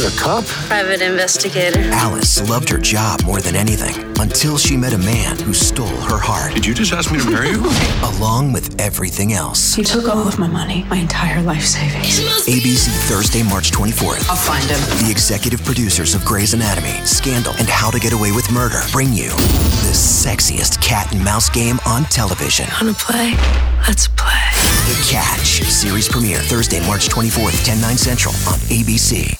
You're a cop? Private investigator. Alice loved her job more than anything until she met a man who stole her heart, Did you just ask me to marry you? along with everything else. He took all of my money, my entire life savings. ABC Thursday, March 24th. I'll find him. The executive producers of Grey's Anatomy, Scandal, and How to Get Away with Murder bring you the sexiest cat and mouse game on television. Wanna play? Let's play. The Catch. Series premiere Thursday, March 24th, 10, 9 central on ABC.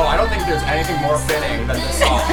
Oh, I don't think there's anything more fitting than this song.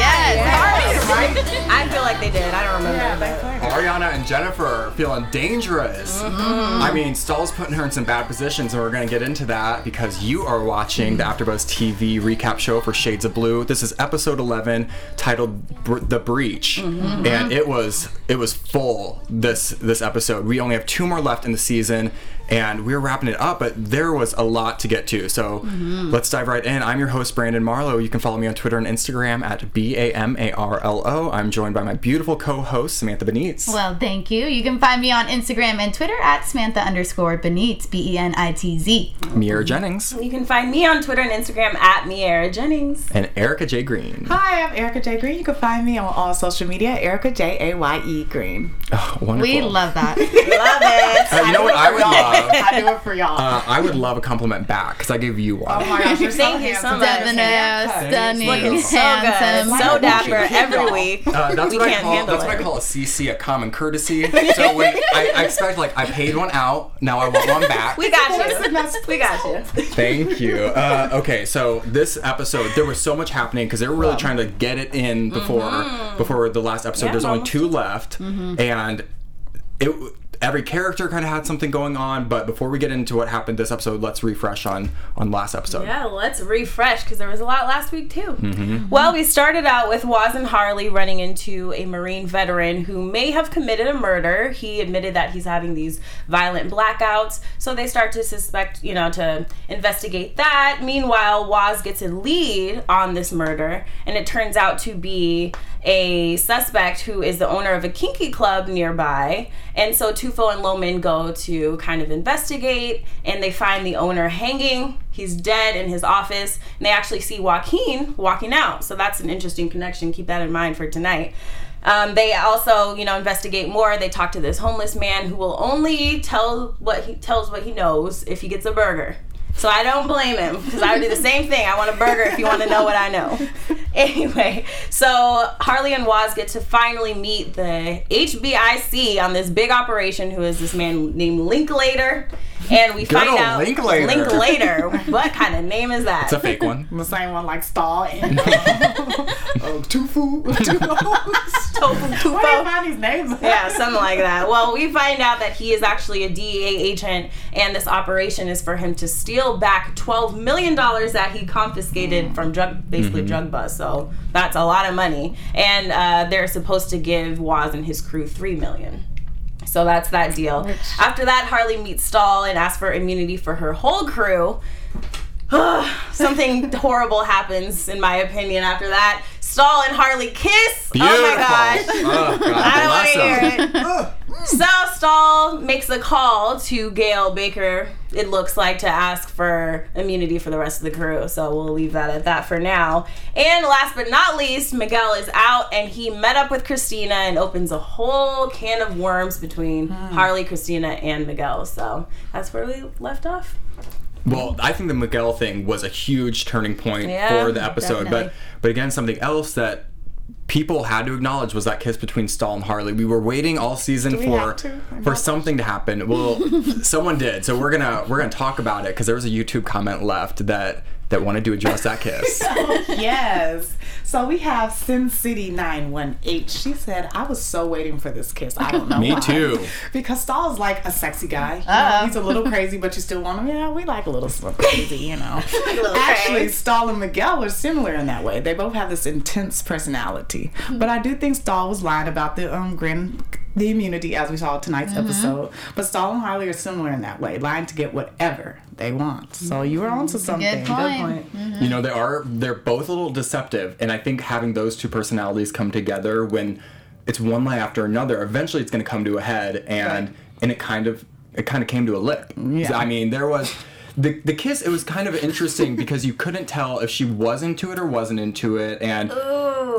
yes. right? I feel like they did. I don't remember. Ariana and Jennifer feeling dangerous. Mm-hmm. I mean, Stahl's putting her in some bad positions, and we're going to get into that because you are watching the mm-hmm. AfterBuzz TV recap show for Shades of Blue. This is episode 11, titled Br- "The Breach," mm-hmm. and it was it was full this this episode. We only have two more left in the season, and we're wrapping it up. But there was a lot to get to, so let's dive right in. I'm your host Brandon Marlo. You can follow me on Twitter and Instagram at b a m a r l o. I'm joined by my beautiful co-host Samantha Benitez. Well, thank you. You can find me on Instagram and Twitter at Samantha underscore Benitez, B E N I T Z. Miara Jennings, You can find me on Twitter and Instagram at Miara Jennings. and Erica J. Green. Hi, I'm Erica J. Green. You can find me on all social media, Erica J A Y E Green. Oh, wonderful. We love that. Love it. Uh, you know what I would love? I do it for y'all. Uh, I would love a compliment back because I gave you one. oh my gosh, you're so Thank you handsome. so much. Debonair, stunning, Looking so handsome. good. So dapper every week. Uh, that's we what I can't call handle that's what I call a CC, a common courtesy. so when I, I expect like I paid one out, now I want one back. We got you. We got you. Thank you. Uh, okay, so this episode there was so much happening because they were really trying to get it in before Mm-hmm. before the last episode. There's only two left, Mm-hmm. and it. Every character kind of had something going on, but before we get into what happened this episode, let's refresh on on last episode. Yeah, let's refresh because there was a lot last week too. Mm-hmm. Mm-hmm. Well, we started out with Waz and Harlee running into a Marine veteran who may have committed a murder. He admitted that he's having these violent blackouts, so they start to suspect, you know, to investigate that. Meanwhile, Waz gets a lead on this murder, and it turns out to be a suspect who is the owner of a kinky club nearby. And so Tufo and Loman go to kind of investigate and they find the owner hanging. He's dead in his office. And they actually see Joaquin walking out. So that's an interesting connection. Keep that in mind for tonight. Um, they also, you know, investigate more. They talk to this homeless man who will only tell what he tells what he knows if he gets a burger. So I don't blame him because I would do the same thing. I want a burger if you want to know what I know. Anyway, so Harlee and Waz get to finally meet the HBIC on this big operation, who is this man named Linklater. And we Good find out Linklater. Linklater. what kind of name is that? It's a fake one. the same one like Stahl and uh, Tufo. Tofu Where do you find these names? yeah, something like that. Well, we find out that he is actually a DEA agent, and this operation is for him to steal back twelve million dollars that he confiscated from drug, basically drug bust. So that's a lot of money, and uh, they're supposed to give Waz and his crew three million. So that's that deal. After that, Harlee meets Stahl and asks for immunity for her whole crew. Something horrible happens, in my opinion. After that, Stahl and Harlee kiss. Beautiful. Oh my gosh. Oh, God, I don't want to hear it. So Stahl makes a call to Gail Baker, it looks like, to ask for immunity for the rest of the crew. So we'll leave that at that for now. And last but not least, Miguel is out and he met up with Christina and opens a whole can of worms between hmm. Harlee, Christina, and Miguel. So that's where we left off. Well, I think the Miguel thing was a huge turning point Yeah, for the episode. definitely. But but again, something else that people had to acknowledge was that kiss between Stahl and Harlee. We were waiting all season for for something to happen. Well, someone did. So we're gonna we're gonna talk about it because there was a YouTube comment left that that wanted to address that kiss. Oh, yes. So we have Sin City 918. She said, I was so waiting for this kiss. I don't know. Me why." too. Because Stahl's like a sexy guy. You know, he's a little crazy, but you still want him. Yeah, we like a little slim crazy, you know. Actually, Stahl and Miguel are similar in that way. They both have this intense personality. But I do think Stahl was lying about the um grin the immunity as we saw tonight's episode. But Stahl and Harlee are similar in that way, lying to get whatever they want. So you were onto something. Good point. You know, they are they're both a little deceptive, and I think having those two personalities come together when it's one lie after another, eventually it's going to come to a head, and and it kind of it kind of came to a lip. Yeah. I mean, there was. The, the kiss it was kind of interesting because you couldn't tell if she was into it or wasn't into it and,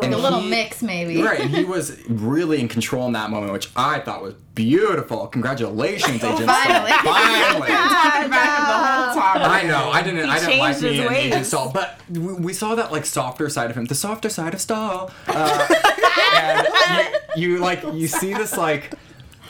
and A little he- mix, maybe. right and he was really in control in that moment which I thought was beautiful congratulations agent Finally. Stahl. finally Talking about him the whole time. I know. I didn't. I didn't like me and. Agent Stahl, but we, we saw that like softer side of him, the softer side of Stahl. Uh, and you, you like you see this like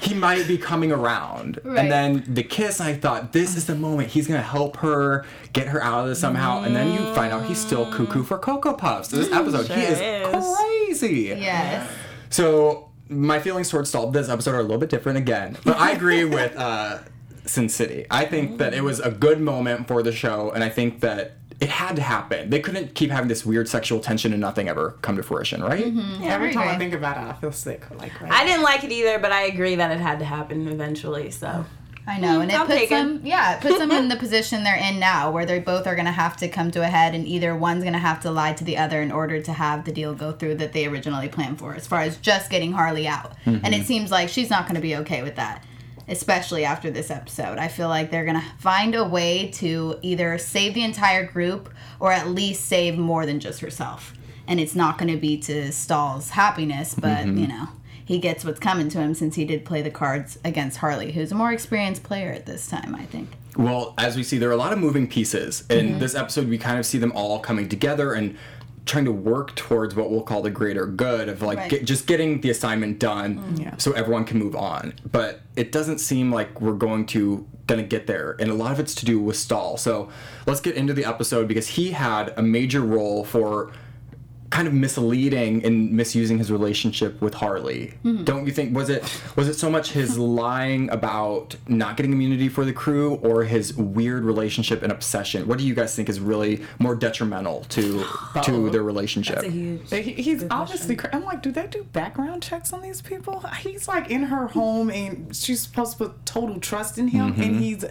he might be coming around, Right. and then the kiss. I thought this is the moment he's gonna help her get her out of this somehow, and then you find out he's still cuckoo for cocoa puffs. This episode, he is, is. crazy. Yes. So my feelings towards Stahl this episode are a little bit different again, but I agree with uh, Sin City. I think that it was a good moment for the show, and I think that it had to happen. They couldn't keep having this weird sexual tension and nothing ever come to fruition, right? Mm-hmm. Every I time I think about it, I feel sick. Like right I didn't like it either, but I agree that it had to happen eventually. So I know, and it I'll puts take it. them, yeah, it puts them in the position they're in now, where they both are going to have to come to a head, and either one's going to have to lie to the other in order to have the deal go through that they originally planned for, as far as just getting Harlee out. Mm-hmm. And it seems like she's not going to be okay with that, especially after this episode. I feel like they're going to find a way to either save the entire group or at least save more than just herself. And it's not going to be to Stahl's happiness, but mm-hmm. you know. He gets what's coming to him since he did play the cards against Harlee, who's a more experienced player at this time, I think. Well, as we see, there are a lot of moving pieces. In mm-hmm. this episode, we kind of see them all coming together and trying to work towards what we'll call the greater good of like Right. get, just getting the assignment done mm. Yeah. so everyone can move on. But it doesn't seem like we're going to gonna get there, and a lot of it's to do with Stahl So let's get into the episode because he had a major role for kind of misleading and misusing his relationship with Harlee. Hmm. Don't you think was it was it so much his lying about not getting immunity for the crew or his weird relationship and obsession? What do you guys think is really more detrimental to to their relationship? it's a huge. He, he's obviously. Cra- I'm like, do they do background checks on these people? He's like in her home, and she's supposed to put total trust in him, mm-hmm. and he's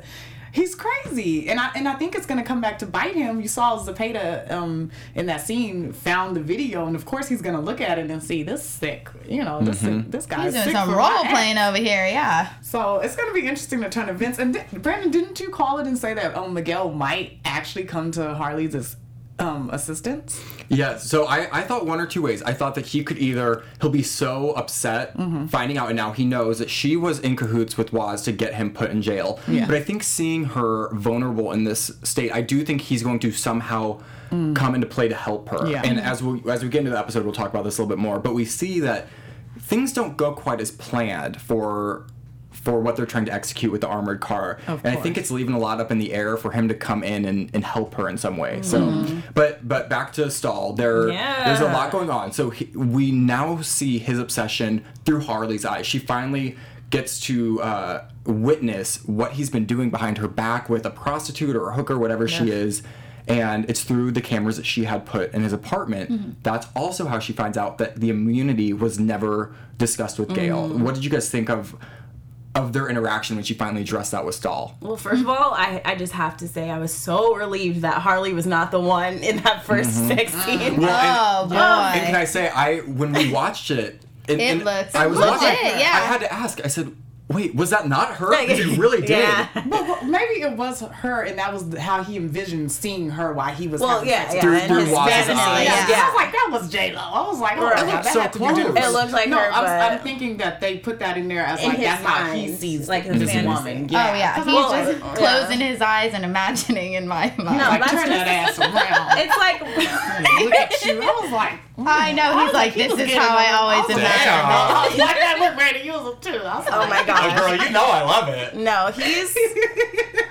he's crazy. And I and I think it's gonna come back to bite him. You saw Zapata um in that scene found the video, and of course he's gonna look at it and see this sick. You know, this this guy. He's is doing sick some role my ass. playing over here, yeah. So it's gonna be interesting to turn events. And di- Brandon, didn't you call it and say that um, Miguel might actually come to Harlee's as, um, assistance? Yeah, so I, I thought one or two ways. I thought that he could either he'll be so upset mm-hmm. finding out and now he knows that she was in cahoots with Waz to get him put in jail. Yeah. But I think seeing her vulnerable in this state, I do think he's going to somehow mm. come into play to help her. Yeah. And mm-hmm. as we as we get into the episode, we'll talk about this a little bit more. But we see that things don't go quite as planned for for what they're trying to execute with the armored car. Of and I think it's leaving a lot up in the air for him to come in and, and help her in some way. So, Mm-hmm. but but back to Stahl, there Yeah. there's a lot going on. So he, we now see his obsession through Harlee's eyes. She finally gets to uh, witness what he's been doing behind her back with a prostitute or a hooker, whatever she is. And it's through the cameras that she had put in his apartment. Mm-hmm. That's also how she finds out that the immunity was never discussed with Gail. Mm. What did you guys think of of their interaction when she finally dressed that with Stahl? Well, first of all, I, I just have to say I was so relieved that Harlee was not the one in that 1st mm-hmm. sex scene. Oh boy. And can I say, I when we watched it, and, It and looks I was legit, watching, yeah. I had to ask. I said, "Wait, was that not her? Because it really did." Yeah. But, but maybe it was her, and that was how he envisioned seeing her while he was. Well, yeah, yeah. Through- through his Waz's fantasy, eyes. Yeah, Yeah. I was like, that was J Lo. I was like, oh, Right. my God, that So had to close. Jennifer. It looks like no, her, I'm, I'm thinking that they put that in there as In like his that's how he sees like his this fantasy. woman. Oh yeah, he's Well, just yeah. closing his eyes and imagining in my mind. No, Like that's turn just- that ass around. It's like Look at you. I was like, I know. He's like, this is how I always imagine. I was like, oh I was ready to use them too. Oh my god. girl, you know I love it. No, he's.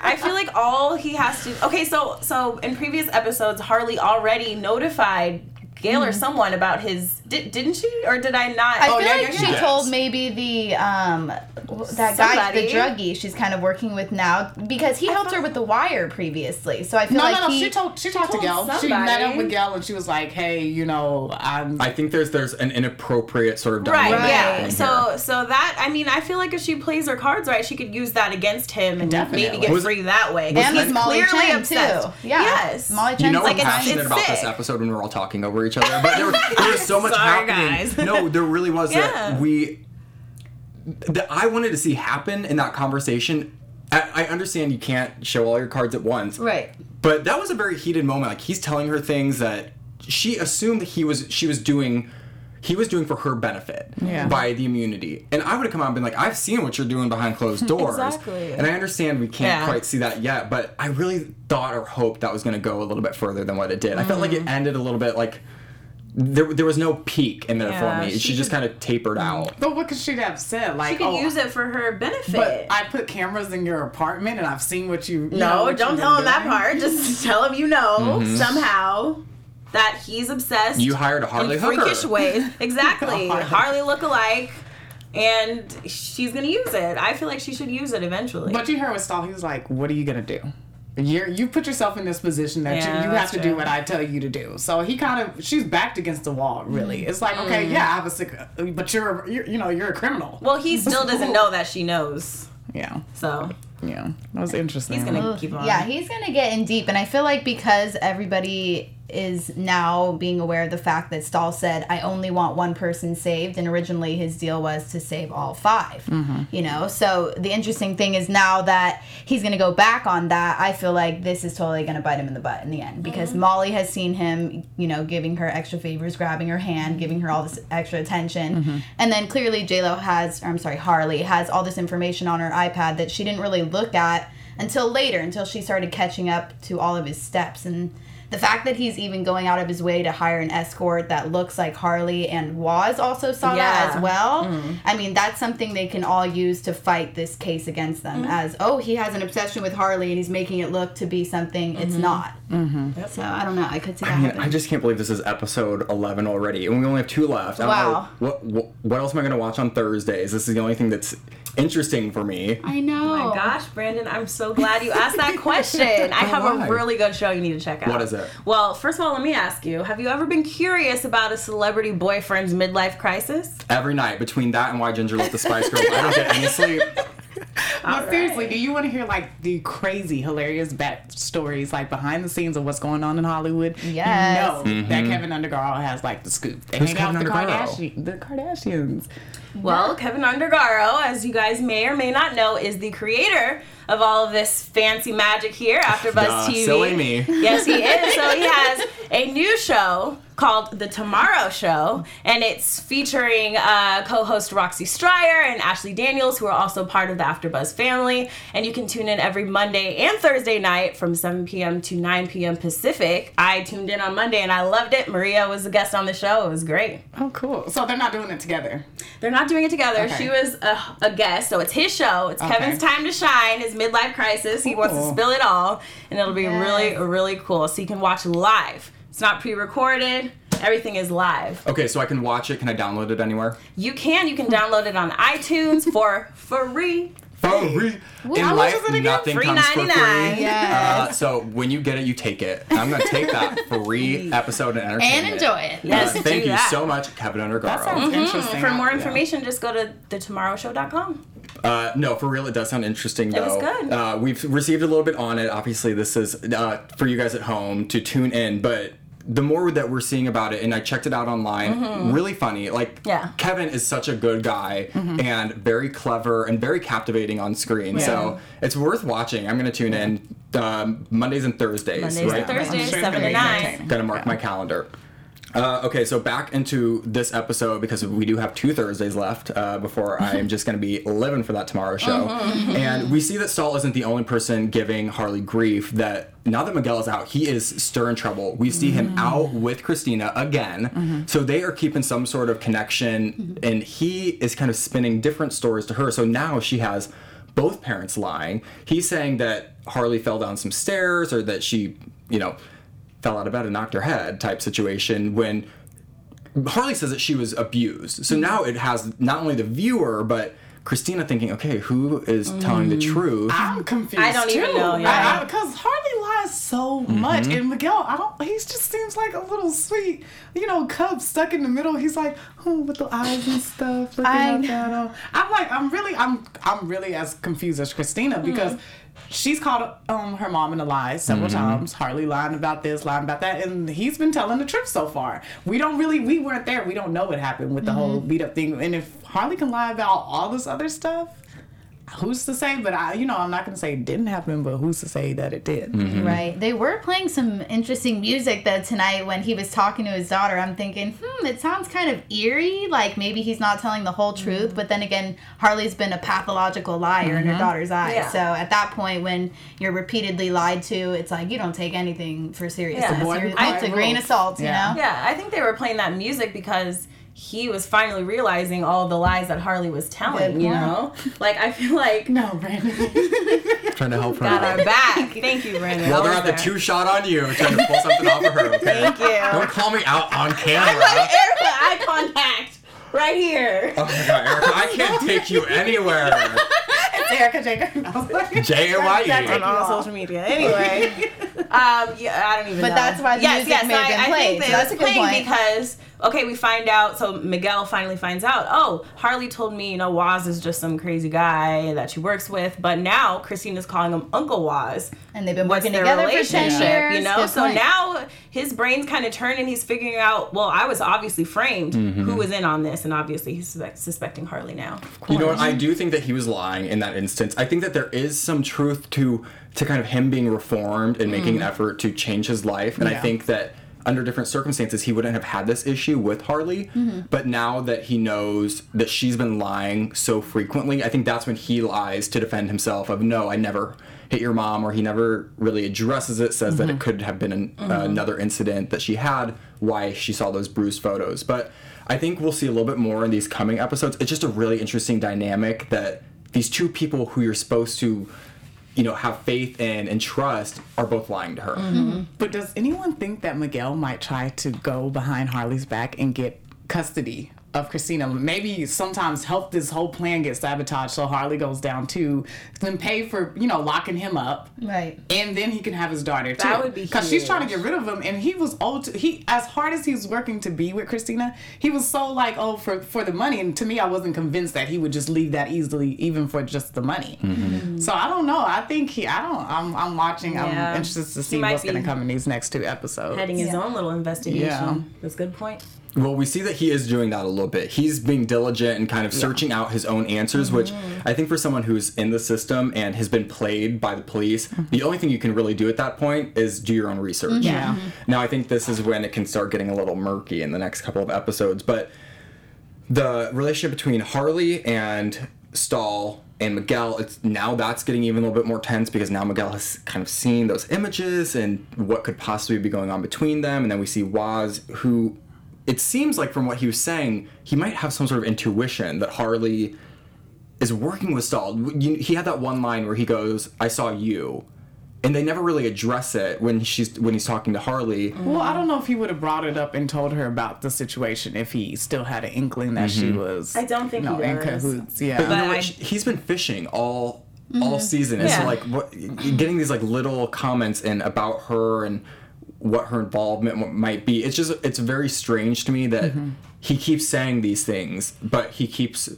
I feel like all he has to. Okay, so so in previous episodes, Harley already notified Gail or someone about his. Did, didn't she, or did I not? I Oh, feel yeah, like yeah, she yeah. told maybe the um that guy, the druggie, she's kind of working with now because he helped her with the wire previously. So I feel No, like no, no. he She told she talked to told Gail. She met up with Gail and she was like, "Hey, you know, I'm." I think there's there's an inappropriate sort of Right, dynamic yeah. So, here. so that I mean, I feel like if she plays her cards right, she could use that against him and maybe Definitely. get Was- free that way. And with he's Molly clearly Chen obsessed. too. Yeah, Yes. Molly You Chen's know like I'm it's- passionate it's about this episode when we're all talking over each other, but there, there was so much Sorry, happening. guys. No, there really was Yeah. that we that I wanted to see happen in that conversation. I, I understand you can't show all your cards at once, right. But that was a very heated moment. Like he's telling her things that she assumed that he was she was doing he was doing for her benefit Yeah. by the immunity. And I would have come out and been like, I've seen what you're doing behind closed doors. Exactly. And I understand we can't Yeah. quite see that yet, but I really thought or hoped that was gonna go a little bit further than what it did. I felt like it mm. ended a little bit like there, there was no peak in there Yeah, for me. She, she just kind of tapered out. but what could she have said? Like, She could oh, use it for her benefit. But I put cameras in your apartment and I've seen what you. you know, No, what don't you've tell been him that part. Just tell him you know mm-hmm. somehow that he's obsessed. You hired a Harlee in hooker. freakish ways. Exactly. Oh Harlee. Harlee look alike. And she's gonna use it. I feel like she should use it eventually. But you hear with Stahl, he was like, "What are you gonna do? You're you put yourself in this position that Yeah, you, you have to true. do what I tell you to do." So he kind of she's backed against the wall. Really, it's like, okay, mm. yeah, I have a sick, but you're, you're you know you're a criminal. well, he still doesn't know that she knows. yeah, So yeah, that was interesting. he's gonna keep on. Yeah, he's gonna get in deep, and I feel like because everybody is now being aware of the fact that Stahl said, "I only want one person saved," and originally his deal was to save all 5 mm-hmm. You know, so the interesting thing is now that he's gonna go back on that, I feel like this is totally gonna bite him in the butt in the end because mm-hmm. Molly has seen him, you know, giving her extra favors, grabbing her hand, mm-hmm. giving her all this extra attention, and then clearly J Lo has, or I'm sorry, Harlee has all this information on her iPad that she didn't really look at until later, until she started catching up to all of his steps. And the fact that he's even going out of his way to hire an escort that looks like Harlee and Waz also saw that as well. Mm. I mean, that's something they can all use to fight this case against them mm-hmm. as, oh, he has an obsession with Harlee and he's making it look to be something it's mm-hmm. not. Mm-hmm. So I don't know. I could see that I, mean, happen. I just can't believe this is episode 11 already, and we only have two left. I don't Wow. know what, what what else am I going to watch on Thursdays? This is the only thing that's interesting for me. I know. Oh my gosh, Brandon, I'm so glad you asked that question. I have why? a really good show you need to check out. What is it? Well, first of all, let me ask you have you ever been curious about a celebrity boyfriend's midlife crisis? Every night between that and why Ginger left the Spice Girls, I don't get any sleep. But seriously, do you want to hear like the crazy, hilarious backstories, like behind the scenes of what's going on in Hollywood? Yes. You know that mm-hmm. Kevin Undergaro has like the scoop. They Who's hang out with the Kevin Kardashians. The Kardashians. Well, Kevin Undergaro, as you guys may or may not know, is the creator of all of this fancy magic here after Buzz Duh, TV. silly me. Yes, he is. So he has a new show called The Tomorrow Show, and it's featuring uh, co-host Roxy Striar and Ashley Daniels, who are also part of the AfterBuzz family. And you can tune in every Monday and Thursday night from 7 p.m. to 9 p.m. Pacific. I tuned in on Monday and I loved it. Maria was a guest on the show. It was great. Oh, cool. So they're not doing it together. They're not doing it together. Okay. She was a, a guest, so it's his show. It's Okay. Kevin's time to shine, his midlife crisis. He wants to spill it all, and it'll be really, really cool. So you can watch live. It's not pre-recorded. Everything is live. Okay, so I can watch it. Can I download it anywhere? You can. You can download it on iTunes for free. Free. In How much life, is it again? nothing Free comes for free. Yes. Uh, so when you get it, you take it. I'm gonna take that free episode and entertainment. and enjoy it. Yes, Uh, thank you that. so much, Kevin Undergaro. That sounds interesting. For more Yeah. information, just go to thetomorrowshow.com. Uh, no, for real, it does sound interesting though. It was good. Uh, we've received a little bit on it. Obviously, this is uh, for you guys at home to tune in, but the more that we're seeing about it, and I checked it out online, really funny. Like, Mm-hmm. Yeah. Kevin is such a good guy and very clever and very captivating on screen. So it's worth watching. I'm gonna tune in um, Mondays and Thursdays. Mondays right? and Thursdays, sure it's 7 gonna 9. Gonna mark my calendar. Uh, okay, so back into this episode because we do have two Thursdays left uh, before I am just going to be living for that tomorrow show. And we see that Stahl isn't the only person giving Harlee grief. That now that Miguel is out, he is stirring trouble. We see him out with Christina again. So they are keeping some sort of connection, and he is kind of spinning different stories to her. So now she has both parents lying. He's saying that Harlee fell down some stairs or that she, you know, fell out of bed and knocked her head type situation when Harlee says that she was abused. So mm-hmm. now it has not only the viewer, but Christina thinking, okay, who is telling the mm-hmm. truth? I'm confused. I don't even too. know, yeah. Because Harlee lies so mm-hmm. much, and Miguel, I don't. He just seems like a little sweet, you know, cub stuck in the middle. He's like, oh, with the eyes and stuff. Looking I up know. at him. I'm like, I'm really, I'm, I'm really as confused as Christina because. She's called um, her mom in a lie several times. Harlee lying about this, lying about that, and he's been telling the truth so far. We don't really, we weren't there. We don't know what happened with the whole beat up thing. And if Harlee can lie about all this other stuff, who's to say? But I, you know, I'm not gonna say it didn't happen, but who's to say that it did? Mm-hmm. Mm-hmm. Right. They were playing some interesting music though tonight when he was talking to his daughter. I'm thinking, hmm, it sounds kind of eerie. Like maybe he's not telling the whole truth. But then again, Harlee's been a pathological liar in her mm-hmm. daughter's eyes. Yeah. So at that point, when you're repeatedly lied to, it's like you don't take anything for serious. Yeah. It's, The boy your- who cried it's a grain of wolf. salt, you Yeah. know? Yeah, I think they were playing that music because he was finally realizing all the lies that Harlee was telling, Good you know? Like, I feel like No, Brandon. trying to help her. got out. our back. Thank you, Brandon. Well, they're was at the two shot on you, trying to pull something off of her. Okay? Thank you. Don't call me out on camera. Erica, eye contact right here. Oh my god, Erica, I can't take you anywhere. it's Erica Jacob. I was like, J A Y That's E. on all social media. Anyway, um, yeah, I don't even But know. But that's why the yes, music yes, may have I, been I played, think that so that's was a good point. because okay, we find out. So Miguel finally finds out. Oh, Harlee told me, you know, Waz is just some crazy guy that she works with. But now Christina's calling him Uncle Waz. And they've been What's working their together for 10 relationship? years. You know, Good so point. now his brain's kind of turning. he's figuring out. Well, I was obviously framed. Mm-hmm. Who was in on this? And obviously he's suspect- suspecting Harlee now. You know what? I do think that he was lying in that instance. I think that there is some truth to to kind of him being reformed and making mm. an effort to change his life. And I think that under different circumstances he wouldn't have had this issue with Harlee. Mm-hmm. But now that he knows that she's been lying so frequently, I think that's when he lies to defend himself of no, I never hit your mom or he never really addresses it says that it mm-hmm. could have been an, uh, mm-hmm. another incident that she had why she saw those bruised photos. But i think we'll see a little bit more in these coming episodes. It's just a really interesting dynamic that these two people who you're supposed to you know have faith in and trust are both lying to her. Mm-hmm. Mm-hmm. But does anyone think that Miguel might try to go behind Harlee's back and get custody of Christina? Maybe sometimes help this whole plan get sabotaged so Harlee goes down too. Then pay for, you know, locking him up. Right. And then he can have his daughter too. That would be Because she's trying to get rid of him and he was old to, he as hard as he's working to be with Christina, he was so like, oh, for for the money. And to me I wasn't convinced that he would just leave that easily, even for just the money. Mm-hmm. So I don't know. I think he I don't I'm I'm watching, Yeah. I'm interested to see what's gonna come in these next two episodes. Heading his Yeah. own little investigation. Yeah. That's a good point. Well, we see that he is doing that a little bit. He's being diligent and kind of searching out his own answers, which mm-hmm. I think for someone who's in the system and has been played by the police, mm-hmm. the only thing you can really do at that point is do your own research. Mm-hmm. Yeah. Now, I think this is when it can start getting a little murky in the next couple of episodes, but the relationship between Harlee and Stahl and Miguel, it's now that's getting even a little bit more tense because now Miguel has kind of seen those images and what could possibly be going on between them, and then we see Waz, who it seems like from what he was saying, he might have some sort of intuition that Harlee is working with Stahl. He had that one line where he goes, "I saw you." And they never really address it when she's when he's talking to Harlee. Well, I don't know if he would have brought it up and told her about the situation if he still had an inkling that she mm-hmm. was. I don't think you know, he in does. cahoots. Yeah. But you know But what? I- He's been fishing all all mm-hmm. season, and so like what getting these like little comments in about her and what her involvement might be. It's just it's very strange to me that he keeps saying these things, but he keeps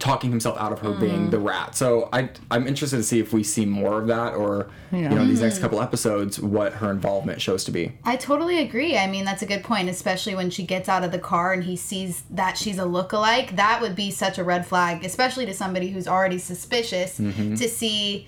talking himself out of her being the rat. So I I'm interested to see if we see more of that, or you know, these next couple episodes, what her involvement shows to be. I totally agree. I mean, that's a good point, especially when she gets out of the car and he sees that she's a look-alike. That would be such a red flag, especially to somebody who's already suspicious Mm-hmm. to see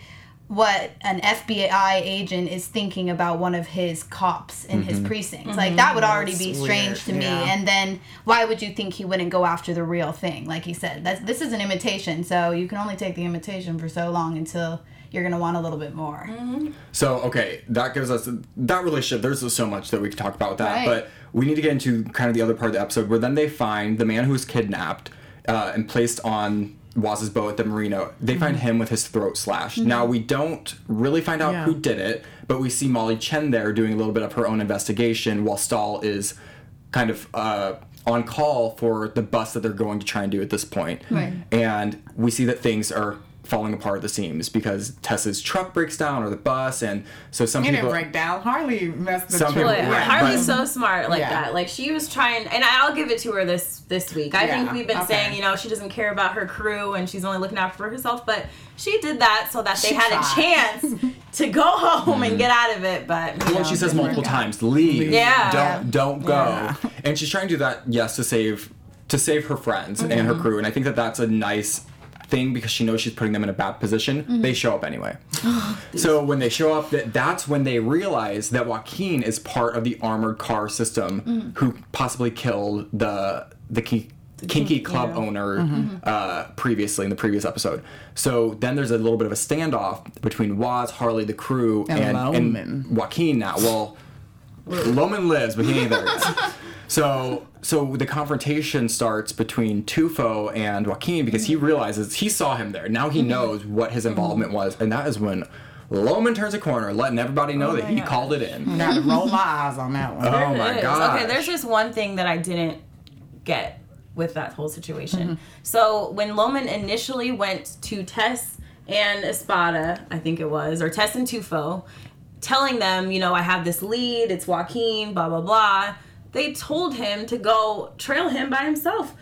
what an FBI agent is thinking about one of his cops in his mm-hmm. precinct. Like mm-hmm. that would already be strange weird, to me. yeah. And then why would you think he wouldn't go after the real thing? Like he said, that's this is an imitation, so you can only take the imitation for so long until you're gonna want a little bit more. Mm-hmm. So okay, that gives us that relationship. There's so much that we could talk about with that, Right. but we need to get into kind of the other part of the episode where then they find the man who was kidnapped uh, and placed on Waz's boat at the marina. They find Mm-hmm. him with his throat slashed. Now we don't really find out Yeah. who did it, but we see Molly Chen there doing a little bit of her own investigation while Stahl is kind of uh, on call for the bus that they're going to try and do at this point. Right. And we see that things are falling apart at the seams because Tessa's truck breaks down or the bus, and so some He people. didn't break down. Harlee messed the Some truck. people- yeah. Harlee's but- so smart like Yeah. that. Like she was trying, and I'll give it to her this this week. I think we've been okay. saying, you know, she doesn't care about her crew and she's only looking out for herself. But she did that so that they She had tried. a chance to go home and get out of it. But you Well, know, she says multiple times, "Leave, Yeah. don't, don't go," Yeah. and she's trying to do that, yes, to save to save her friends and Mm-hmm. her crew, and I think that that's a nice thing because she knows she's putting them in a bad position. Mm-hmm. They show up anyway. so when they show up, that that's when they realize that Joaquin is part of the armored car system, Mm. who possibly killed the the key. Kinky club yeah. Mm-hmm. owner uh, previously in the previous episode. So then there's a little bit of a standoff between Waz, Harlee, the crew, And and, and Joaquin now. Well, Loman lives, but he ain't there. yet. So, so the confrontation starts between Tufo and Joaquin because he realizes he saw him there. Now he knows what his involvement was, and that is when Loman turns a corner, letting everybody know that he called it in. Gotta roll my eyes on that one. Oh my god! Okay, there's just one thing that I didn't get with that whole situation. Mm-hmm. So when Loman initially went to Tess and Espada, I think it was, or Tess and Tufo, telling them, you know, I have this lead, it's Joaquin, blah blah blah. They told him to go trail him by himself.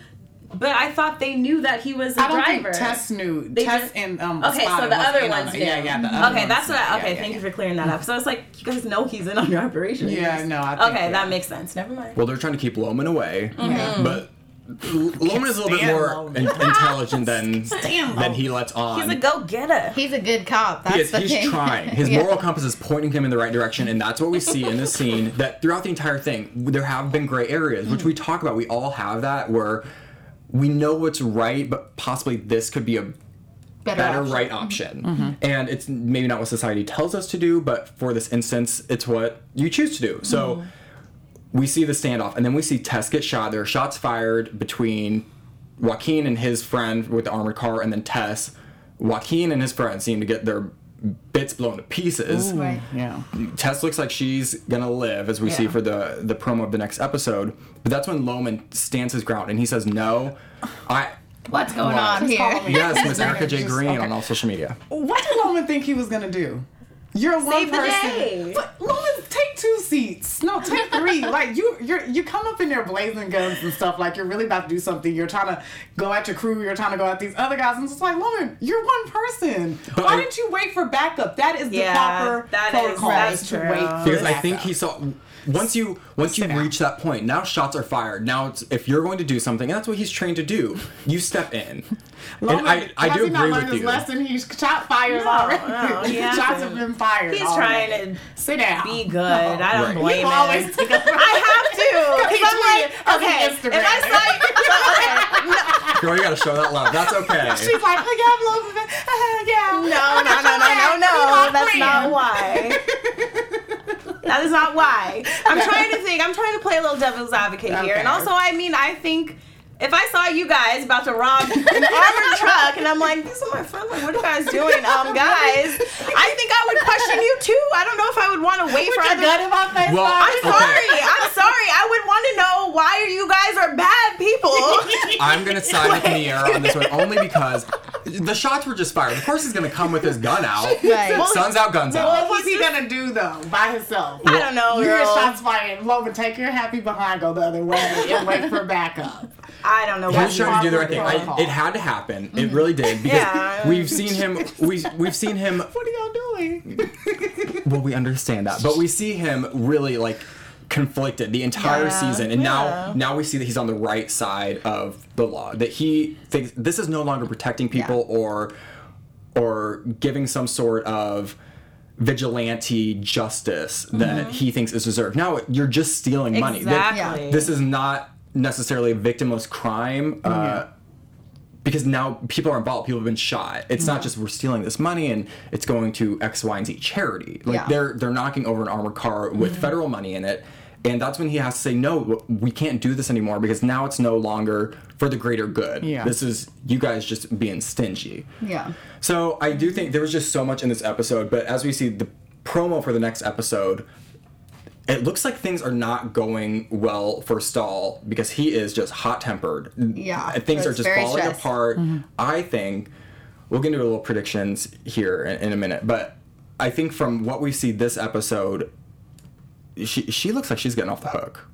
But I thought they knew that he was a I don't driver. think Tess knew. They Tess just- and um. Okay, so the other in ones it. knew. Yeah, yeah. The other okay, ones that's what. I, okay, yeah, thank yeah. you for clearing that up. So it's like you guys know he's in on your operation. Yeah, no, I think, okay, yeah. that makes sense. Never mind. well, they're trying to keep Loman away, Mm-hmm. but L- Loman is a little bit more in- intelligent than Stand than he lets on. He's a go getter. He's a good cop. That's He is, the he's thing. trying. His Yeah. moral compass is pointing him in the right direction, and that's what we see in this scene. That throughout the entire thing, there have been gray areas, which we talk about. We all have that where we know what's right, but possibly this could be a better, better option. right option. And it's maybe not what society tells us to do, but for this instance, it's what you choose to do. So mm-hmm. We see the standoff, and then we see Tess get shot. There are shots fired between Joaquin and his friend with the armored car, and then Tess. Joaquin and his friend seem to get their bits blown to pieces. Right. Yeah. Tess looks like she's gonna live, as we see for the the promo of the next episode. But that's when Loman stands his ground and he says, "No, I." What's going What? on here? Yes, Miss Erica J. Green okay. on all social media. What did Loman think he was gonna do? You're a one Save the day. But Loman, take two seats. No, take three. like you, you're you come up in there blazing guns and stuff. Like you're really about to do something. You're trying to go at your crew. You're trying to go at these other guys. And it's like Loman, you're one person. But Why I- didn't you wait for backup? That is the Yeah, proper that is- protocol. that's is to true. wait for because I think he saw once you once you Sit down. reach that point now shots are fired now it's, if you're going to do something and that's what he's trained to do you step in Loman, and I, I has do he not learned with his you lesson? He's shot fires No, already. no, he Shots have been fired. He's already. trying to sit down. be good. I don't Right. blame You him. always I have to. He I'm like, okay, Instagram. if I saw you, okay, girl you gotta show that love that's okay She's like, oh, yeah, I'm loving it. Uh, yeah. no, no, no, no, no, no, that's not why. That is not why. I'm trying to think. I'm trying to play a little devil's advocate here. And also, I mean, I think if I saw you guys about to rob an armored truck and I'm like, these are my friends, like, what are you guys doing? Um, guys, I think I would question you too. I don't know if I would want to wait for Put your other. gun in my face. Well, I'm sorry. I'm sorry. I would want to know why you guys are bad people. I'm gonna side with Miara on this one only because the shots were just fired. Of course he's gonna come with his gun out. Right. Sun's out, guns What out. was he gonna do though, by himself? I don't know, You hear girl. shots fired. Loman, take your happy behind, go the other way, and wait for backup. I don't know. He what was trying to do the right thing. I, it had to happen. It mm-hmm. really did because Yeah. we've seen him. We we've seen him. What are y'all doing? Well, we understand that, but we see him really like conflicted the entire Yeah. season, and Yeah. now now we see that he's on the right side of the law. That he thinks this is no longer protecting people or or giving some sort of vigilante justice that Mm-hmm. he thinks is deserved. Now you're just stealing money. That- Exactly. this is not necessarily a victimless crime. Uh, because now people are involved. People have been shot. It's not just we're stealing this money and it's going to X, Y, and Z charity. Like Yeah. they're they're knocking over an armored car with federal money in it, and that's when he has to say no. We can't do this anymore because now it's no longer for the greater good. Yeah. This is you guys just being stingy. Yeah. So I do think there was just so much in this episode, but as we see the promo for the next episode, it looks like things are not going well for Stahl because he is just hot tempered. Yeah, things are just falling stressed. apart. Mm-hmm. I think we'll get into a little predictions here in, in a minute, but I think from what we see this episode, she she looks like she's getting off the hook.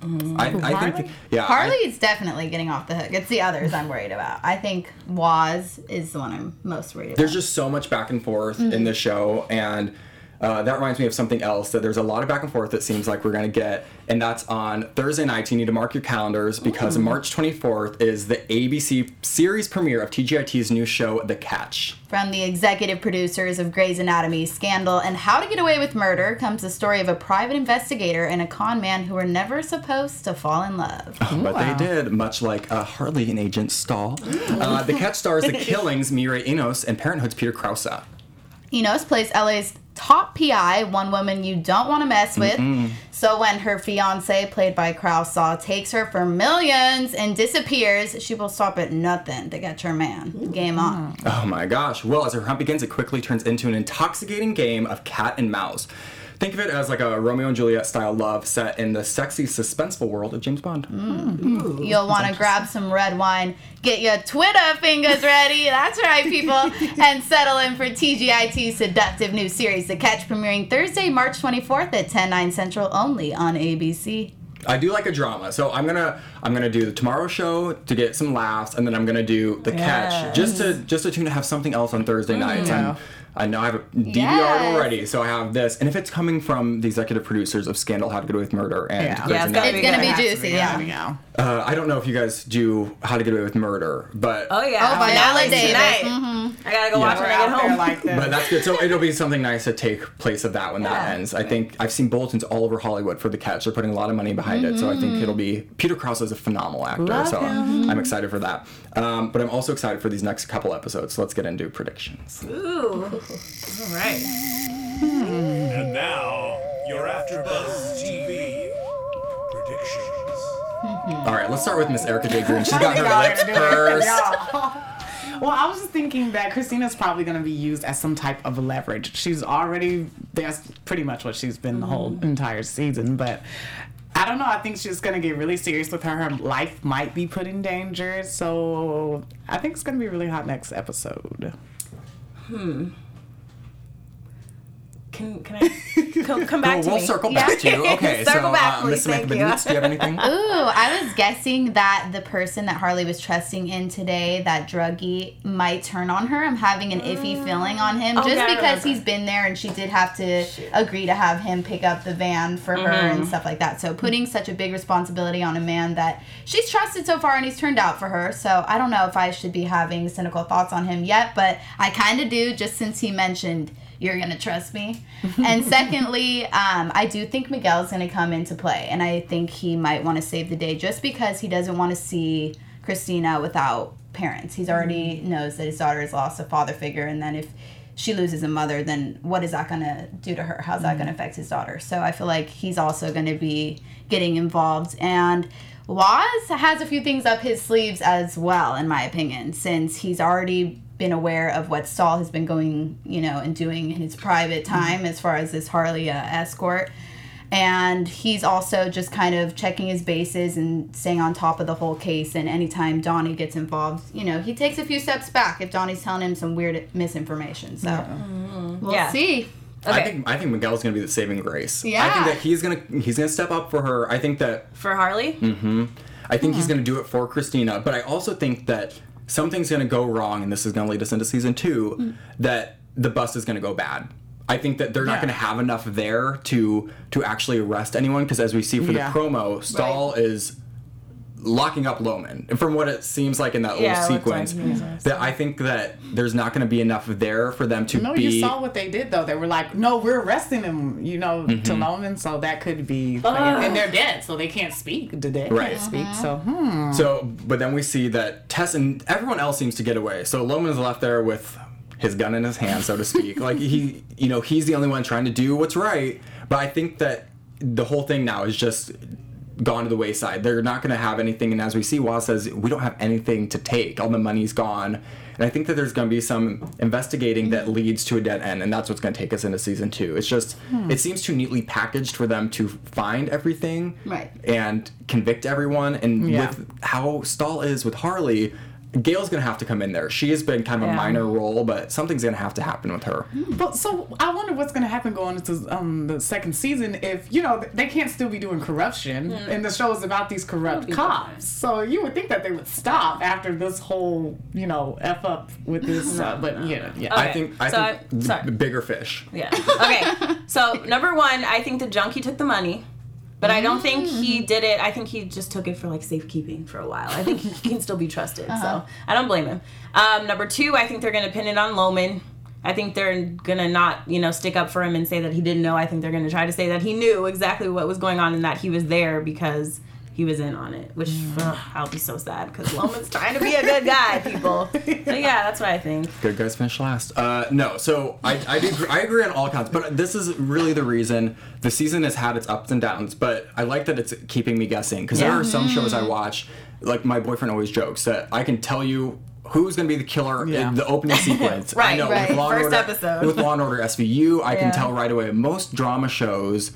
Mm. I, I think, yeah. I- Harlee's definitely getting off the hook. It's the others I'm worried about. I think Waz is the one I'm most worried about. there's just so much back and forth in mm-hmm. the show and uh, that reminds me of something else that there's a lot of back and forth that seems like we're going to get and that's on thursday nights you need to mark your calendars because march 24th is the abc series premiere of tgit's new show the catch From the executive producers of Grey's Anatomy, Scandal, and How to Get Away with Murder comes the story of a private investigator and a con man who were never supposed to fall in love. but they did much like uh, harlee and agent Stahl. Uh, the catch stars the Killing's Mireille Enos and parenthood's peter krause Enos plays LA's top PI, one woman you don't want to mess with. So when her fiance, played by Krause, takes her for millions and disappears, she will stop at nothing to get her man. Game on. Oh my gosh. Well, as her hunt begins, it quickly turns into an intoxicating game of cat and mouse. Think of it as like a Romeo and Juliet style love set in the sexy, suspenseful world of James Bond. Mm. You'll want to grab some red wine, get your Twitter fingers ready. That's right, people. and settle in for TGIT's seductive new series, The Catch, premiering Thursday, March 24th at 10, 9 central only on ABC. I do like a drama, so I'm gonna I'm gonna do the Tomorrow Show to get some laughs, and then I'm gonna do the Catch just to just to tune to have something else on Thursday nights. Mm. And I know I have a DVR Yes. already, so I have this. And if it's coming from the executive producers of Scandal, How to Get Away with Murder, and Yeah. Yeah, it's gotta It's going to good. be It to juicy, be, yeah. yeah. uh, I don't know if you guys do How to Get Away with Murder, but Oh yeah. Oh, Viola Finale's Davis. tonight. Mhm. I gotta go watch Yeah. when We're I get home. like that. But that's good. So it'll be something nice to take place of that when that Yeah. ends. I think I've seen bulletins all over Hollywood for the catch. They're putting a lot of money behind it. So I think it'll be Peter Krause is a phenomenal actor. Love so him. I'm excited for that. Um, but I'm also excited for these next couple episodes. So let's get into predictions. Ooh. All right. Hmm, and now, your AfterBuzz TV predictions. Hmm. All right, let's start with Miss Erica J. Green. She's got her lips gonna do it. pursed. Well, I was just thinking that Christina's probably going to be used as some type of leverage. She's already, that's pretty much what she's been the whole mm-hmm. entire season. But I don't know. I think she's going to get really serious with her. Her life might be put in danger. So I think it's going to be really hot next episode. Hmm. Can can I come, come back Well, to we'll me? circle back to you. Okay, so Circle back, uh, please. Thank you. Benitez, do you have anything? Ooh, I was guessing that the person that Harlee was trusting in today, that druggie, might turn on her. I'm having an iffy feeling on him Oh, just because he's been there and she did have to agree to have him pick up the van for her Mm-hmm. and stuff like that. So putting such a big responsibility on a man that she's trusted so far and he's turned out for her. So I don't know if I should be having cynical thoughts on him yet, but I kind of do just since he mentioned you're gonna trust me. and secondly, um, I do think Miguel's gonna come into play, and I think he might want to save the day just because he doesn't want to see Christina without parents. He's already knows that his daughter has lost a father figure, and then if she loses a mother, then what is that gonna do to her? How's that gonna affect his daughter? So I feel like he's also gonna be getting involved and. Waz has a few things up his sleeves as well, in my opinion, since he's already been aware of what Stahl has been going, you know, and doing in his private time as far as this Harlee uh, escort. And he's also just kind of checking his bases and staying on top of the whole case. And anytime Donnie gets involved, you know, he takes a few steps back if Donnie's telling him some weird misinformation. So we'll Yeah. see. I think I think Miguel's gonna be the saving grace. Yeah. I think that he's gonna he's gonna step up for her. I think that For Harlee? Mm-hmm. I think he's going to do it for Christina, but I also think that something's going to go wrong, and this is going to lead us into season two. Hmm. That the bus is going to go bad. I think that they're not going to have enough there to to actually arrest anyone because, as we see for Yeah. the promo, Stahl is locking up Loman. From what it seems like in that Yeah, little looked like sequence, he was arrested. that I think that there's not going to be enough there for them to No, be. you saw what they did though. They were like, "No, we're arresting him," you know, Mm-hmm. to Loman. So that could be, and they're dead, so they can't speak. Did they Right. can't speak? So hmm. So, but then we see that Tess and everyone else seems to get away. So Loman's left there with his gun in his hand, so to speak. like he, you know, he's the only one trying to do what's right. But I think that the whole thing now is just gone to the wayside. They're not going to have anything. And as we see, Waz says we don't have anything to take. All the money's gone. And I think that there's going to be some investigating that leads to a dead end, and that's what's going to take us into season two. It's just, hmm. it seems too neatly packaged for them to find everything Right. and convict everyone. And mm, Yeah. with how Stahl is with Harlee, Gail's gonna have to come in there. She has been kind of a minor role, but something's gonna have to happen with her. But so I wonder what's going to happen going into um, the second season if you know they can't still be doing corruption and the show is about these corrupt cops. So you would think that they would stop after this whole you know f up with this. Uh, but yeah, yeah. I think I so think I- sorry. bigger fish. Yeah. Okay. so number one, I think the junkie took the money, but I don't think he Mm. did it. I think he just took it for like safekeeping for a while. I think he can still be trusted. Uh-huh. So I don't blame him. Um, number two, I think they're gonna pin it on Loman. I think they're gonna not, you know, stick up for him and say that he didn't know. I think they're gonna try to say that he knew exactly what was going on and that he was there because he was in on it. Which ugh, I'll be so sad because Loman's trying to be a good guy, people. So yeah, that's what I think. Good guys finish last. Uh, no, so I I, do, I agree on all counts, but this is really the reason the season has had its ups and downs. But I like that it's keeping me guessing because there are some mm-hmm. shows I watch, like my boyfriend always jokes that I can tell you. Who's going to be the killer Yeah. in the opening sequence? I know right. with Law and First Order, episode. with Law and Order SVU, I Yeah. can tell right away. Most drama shows,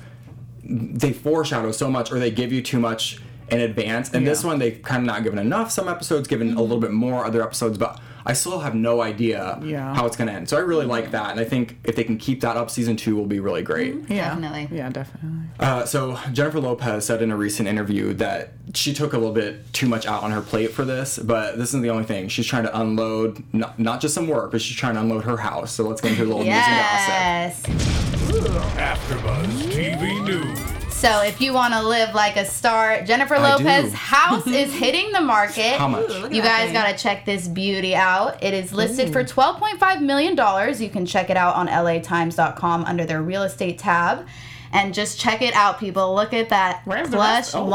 they foreshadow so much, or they give you too much in advance. And this one, they've kind of not given enough. Some episodes given a little bit more, other episodes, but I still have no idea Yeah. how it's going to end. So I really like that, and I think if they can keep that up, season two will be really great. yeah, Definitely. Yeah, definitely. Uh, so Jennifer Lopez said in a recent interview that she took a little bit too much out on her plate for this, but this isn't the only thing. She's trying to unload not, not just some work, but she's trying to unload her house. So let's get into a little news and gossip. Yes. AfterBuzz TV News. So if you want to live like a star, Jennifer I Lopez do. house is hitting the market. How much? look at You guys got to check this beauty out. It is listed for $12.5 million. You can check it out on latimes.com under their real estate tab. And just check it out, people. Look at that Where's plush? Oh, lawn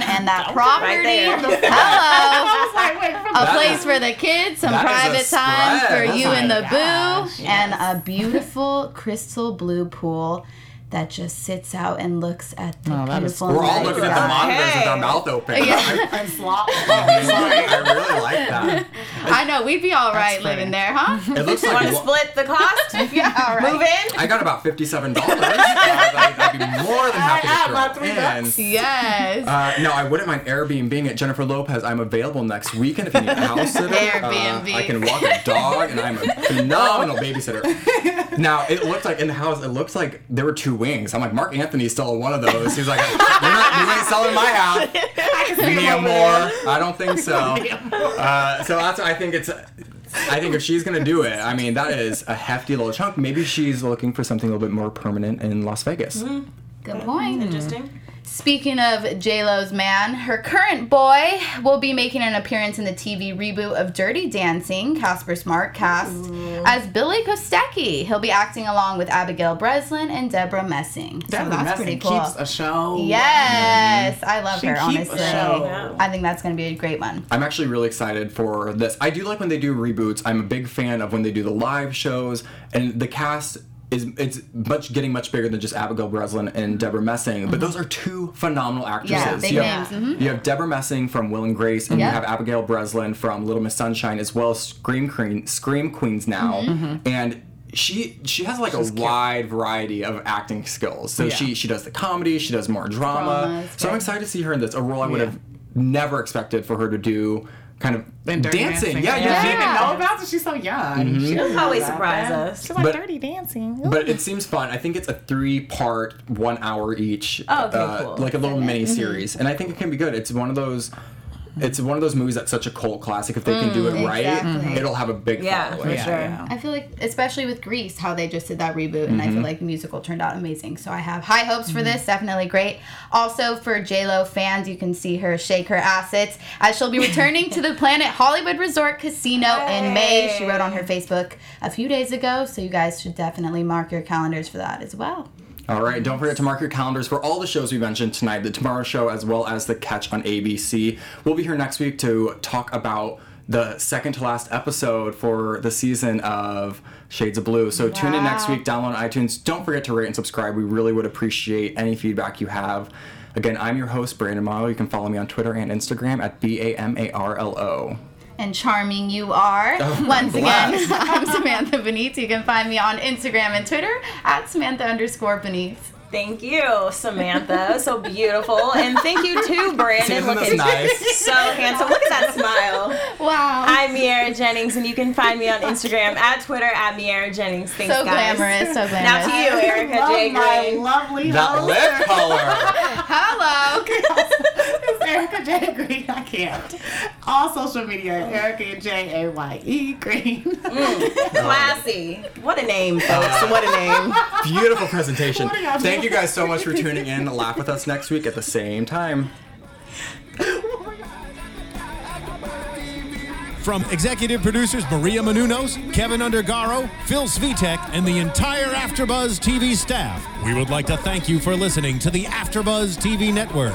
wow. and that Okay. property. Right. Hello. I was like, wait, from A That place is- for the kids, some that is a private time for Oh you and the oh gosh, boo, and a beautiful crystal blue pool that just sits out and looks at the Oh, that is- beautiful We're all looking at the sky. monitors with our mouth open. Yeah. I'm slop. I really like that. I know we'd be all right pretty. living there, huh? It looks like Want to lo- split the cost? yeah, all right. Move in? I got about fifty-seven dollars. I'd, I'd be more than happy I to got throw my three in. bucks. Yes. Uh, no, I wouldn't mind Airbnb at Jennifer Lopez. I'm available next weekend if you need a house sitter. Airbnb. Uh, I can walk a dog, and I'm a phenomenal babysitter. Now it looked like in the house, it looks like there were two wings. I'm like, Marc Anthony's still in one of those. He's like, you're not, you ain't selling my house. Mia Moore. I don't think so. Uh, so that's I think it's. I think if she's gonna do it, I mean that is a hefty little chunk. Maybe she's looking for something a little bit more permanent in Las Vegas. Good point. Interesting. Speaking of J Lo's man, her current boy will be making an appearance in the TV reboot of Dirty Dancing. Casper Smart cast as Billy Kostecki. He'll be acting along with Abigail Breslin and Debra Messing. So Deborah that's Messing pretty cool. keeps a show. Yes, I love She her. keep a Honestly, show. I think that's going to be a great one. I'm actually really excited for this. I do like when they do reboots. I'm a big fan of when they do the live shows and the cast is it's much getting much bigger than just Abigail Breslin and Debra Messing. But those are two phenomenal actresses. Yeah, big you, names. have, mhm. you have Debra Messing from Will and Grace, and Yeah. you have Abigail Breslin from Little Miss Sunshine, as well as Scream Queen, Scream Queens now, Mm-hmm. and. She she has like a wide variety of acting skills. So Yeah. she she does the comedy, she does more drama. Drama is so I'm excited to see her in this. A role I would have never expected for her to do kind of And Dirty dancing. Yeah, Yeah, yeah. she she- didn't know about it. She's so young. She doesn't know always about surprise that. us. She's like But- dirty dancing. But it seems fun. I think it's a three part, one hour each. Oh, okay, uh, cool. Like a little mini series. And I think it can be good. It's one of those it's one of those movies that's such a cult classic. If they can do it mm, right, exactly. it'll have a big Yeah, following. for sure. yeah. I feel like, especially with Grease, how they just did that reboot, and I feel mm-hmm. like the musical turned out amazing. So I have high hopes for this. Definitely great. Also, for J Lo fans, you can see her shake her assets as she'll be returning to the Planet Hollywood Resort Casino in May. She wrote on her Facebook a few days ago, so you guys should definitely mark your calendars for that as well. All right, don't forget to mark your calendars for all the shows we mentioned tonight, the Tomorrow Show as well as the Catch on ABC. We'll be here next week to talk about the second to last episode for the season of Shades of Blue. So tune in next week, download iTunes. Don't forget to rate and subscribe. We really would appreciate any feedback you have. Again, I'm your host, Brandon Marlo. You can follow me on Twitter and Instagram at B A M A R L O. and charming you are. Oh, Once again, I'm Samantha Benitez. You can find me on Instagram and Twitter at Samantha underscore Beneath. Thank you, Samantha. So beautiful. And thank you too, Brandon. Isn't this nice? so handsome. Look at that smile. Wow. I'm Miara Jennings, and you can find me on Instagram at Twitter at Miara Jennings. Thanks, so guys. glamorous, so glamorous. Now to you, Erica J. Love my Green. lovely That lip color. Hello. It's Erica J. Green. I can't. All social media, Erica J. A. Y. E. Green. Mm, classy. What a name, folks. Uh, what a name. Beautiful presentation. What are y'all Thank you guys so much for tuning in. Laugh with us next week at the same time. From executive producers Maria Menounos, Kevin Undergaro, Phil Svitek, and the entire AfterBuzz TV staff, we would like to thank you for listening to the AfterBuzz TV network.